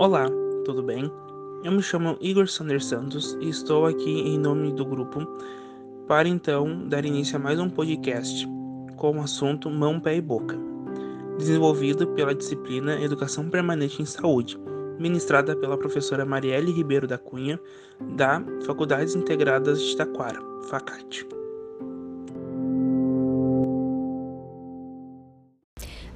Olá, tudo bem? Eu me chamo Igor Sander Santos e estou aqui em nome do grupo para então dar início a mais um podcast com o assunto Mão, Pé e Boca, desenvolvido pela disciplina Educação Permanente em Saúde, ministrada pela professora Marielle Ribeiro da Cunha, da Faculdades Integradas de Taquara, FACAT.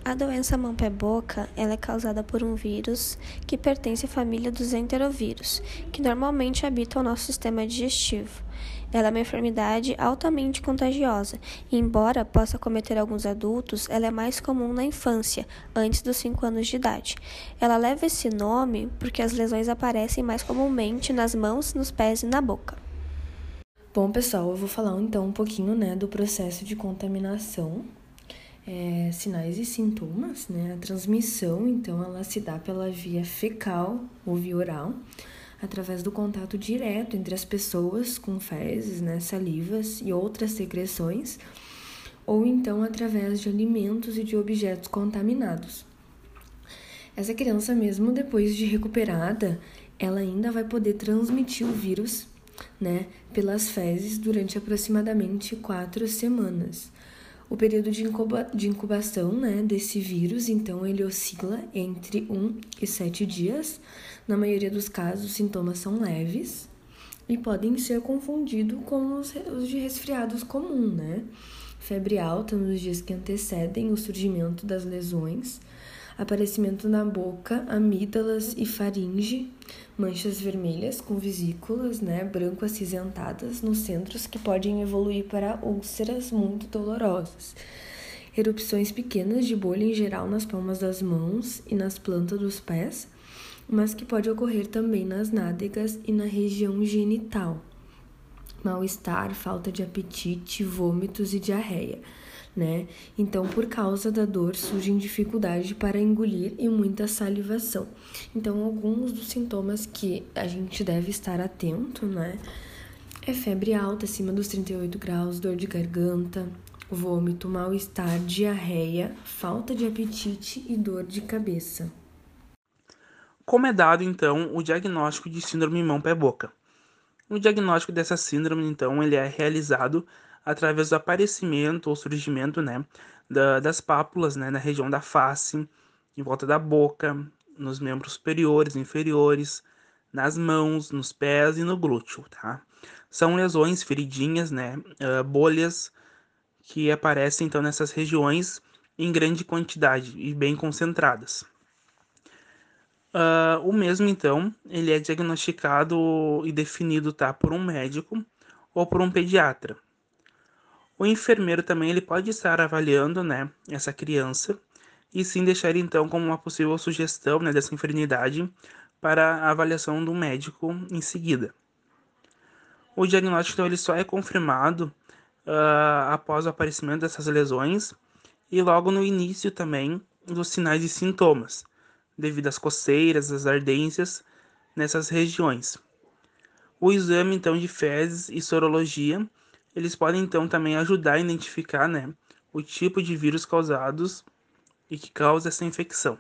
A doença mão-pé-boca ela é causada por um vírus que pertence à família dos enterovírus, que normalmente habitam o nosso sistema digestivo. Ela é uma enfermidade altamente contagiosa e, embora possa cometer alguns adultos, ela é mais comum na infância, antes dos 5 anos de idade. Ela leva esse nome porque as lesões aparecem mais comumente nas mãos, nos pés e na boca. Bom, pessoal, eu vou falar então um pouquinho né, do processo de contaminação é, sinais e sintomas, né? A transmissão, então, ela se dá pela via fecal ou via oral, através do contato direto entre as pessoas com fezes, né, salivas e outras secreções, ou então através de alimentos e de objetos contaminados. Essa criança, mesmo depois de recuperada, ela ainda vai poder transmitir o vírus, né, pelas fezes durante aproximadamente quatro semanas. O período de, incuba de incubação né, desse vírus, então, ele oscila entre 1 e 7 dias. Na maioria dos casos, os sintomas são leves e podem ser confundidos com os, os de resfriados comum, né? Febre alta nos dias que antecedem o surgimento das lesões, aparecimento na boca, amígdalas e faringe, manchas vermelhas com vesículas, né, branco acinzentadas nos centros que podem evoluir para úlceras muito dolorosas. Erupções pequenas de bolha em geral nas palmas das mãos e nas plantas dos pés, mas que pode ocorrer também nas nádegas e na região genital. Mal-estar, falta de apetite, vômitos e diarreia né? Então, por causa da dor, surgem dificuldade para engolir e muita salivação. Então, alguns dos sintomas que a gente deve estar atento, né? É febre alta acima dos 38 graus, dor de garganta, vômito, mal-estar, diarreia, falta de apetite e dor de cabeça. Como é dado então o diagnóstico de síndrome mão-pé-boca? O diagnóstico dessa síndrome, então, ele é realizado através do aparecimento ou surgimento né, da, das pápulas né, na região da face, em volta da boca, nos membros superiores inferiores, nas mãos, nos pés e no glúteo, tá? São lesões, feridinhas, né, uh, bolhas que aparecem então nessas regiões em grande quantidade e bem concentradas. Uh, o mesmo então, ele é diagnosticado e definido tá, por um médico ou por um pediatra. O enfermeiro também ele pode estar avaliando né, essa criança e sim deixar então como uma possível sugestão né, dessa enfermidade para a avaliação do médico em seguida. O diagnóstico então, ele só é confirmado uh, após o aparecimento dessas lesões e logo no início também dos sinais e sintomas, devido às coceiras, às ardências nessas regiões. O exame então de fezes e sorologia eles podem então também ajudar a identificar né, o tipo de vírus causados e que causa essa infecção.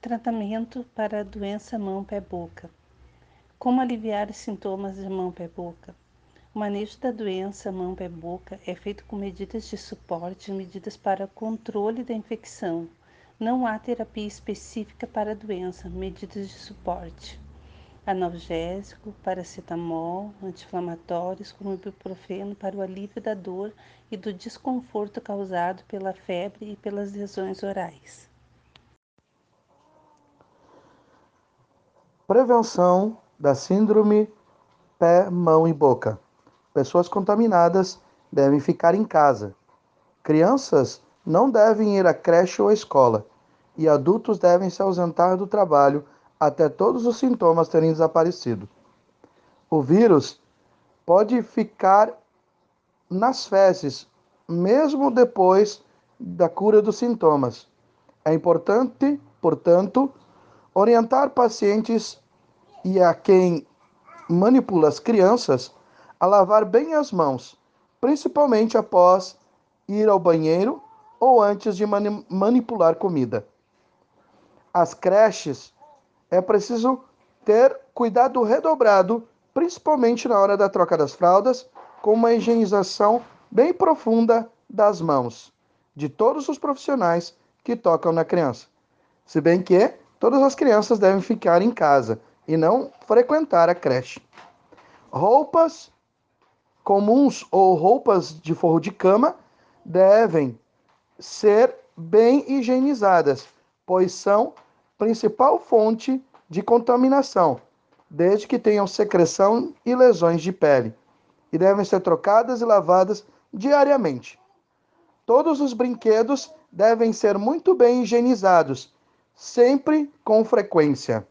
Tratamento para a doença mão-pé-boca. Como aliviar os sintomas de mão-pé-boca? O manejo da doença mão-pé-boca é feito com medidas de suporte e medidas para controle da infecção. Não há terapia específica para a doença, medidas de suporte analgésico, paracetamol, anti-inflamatórios como ibuprofeno para o alívio da dor e do desconforto causado pela febre e pelas lesões orais. Prevenção da síndrome pé, mão e boca. Pessoas contaminadas devem ficar em casa. Crianças não devem ir à creche ou à escola e adultos devem se ausentar do trabalho até todos os sintomas terem desaparecido. O vírus pode ficar nas fezes, mesmo depois da cura dos sintomas. É importante, portanto, orientar pacientes e a quem manipula as crianças a lavar bem as mãos, principalmente após ir ao banheiro ou antes de mani manipular comida. As creches é preciso ter cuidado redobrado, principalmente na hora da troca das fraldas, com uma higienização bem profunda das mãos de todos os profissionais que tocam na criança. Se bem que todas as crianças devem ficar em casa e não frequentar a creche. Roupas comuns ou roupas de forro de cama devem ser bem higienizadas, pois são principal fonte de contaminação, desde que tenham secreção e lesões de pele, e devem ser trocadas e lavadas diariamente. Todos os brinquedos devem ser muito bem higienizados, sempre com frequência.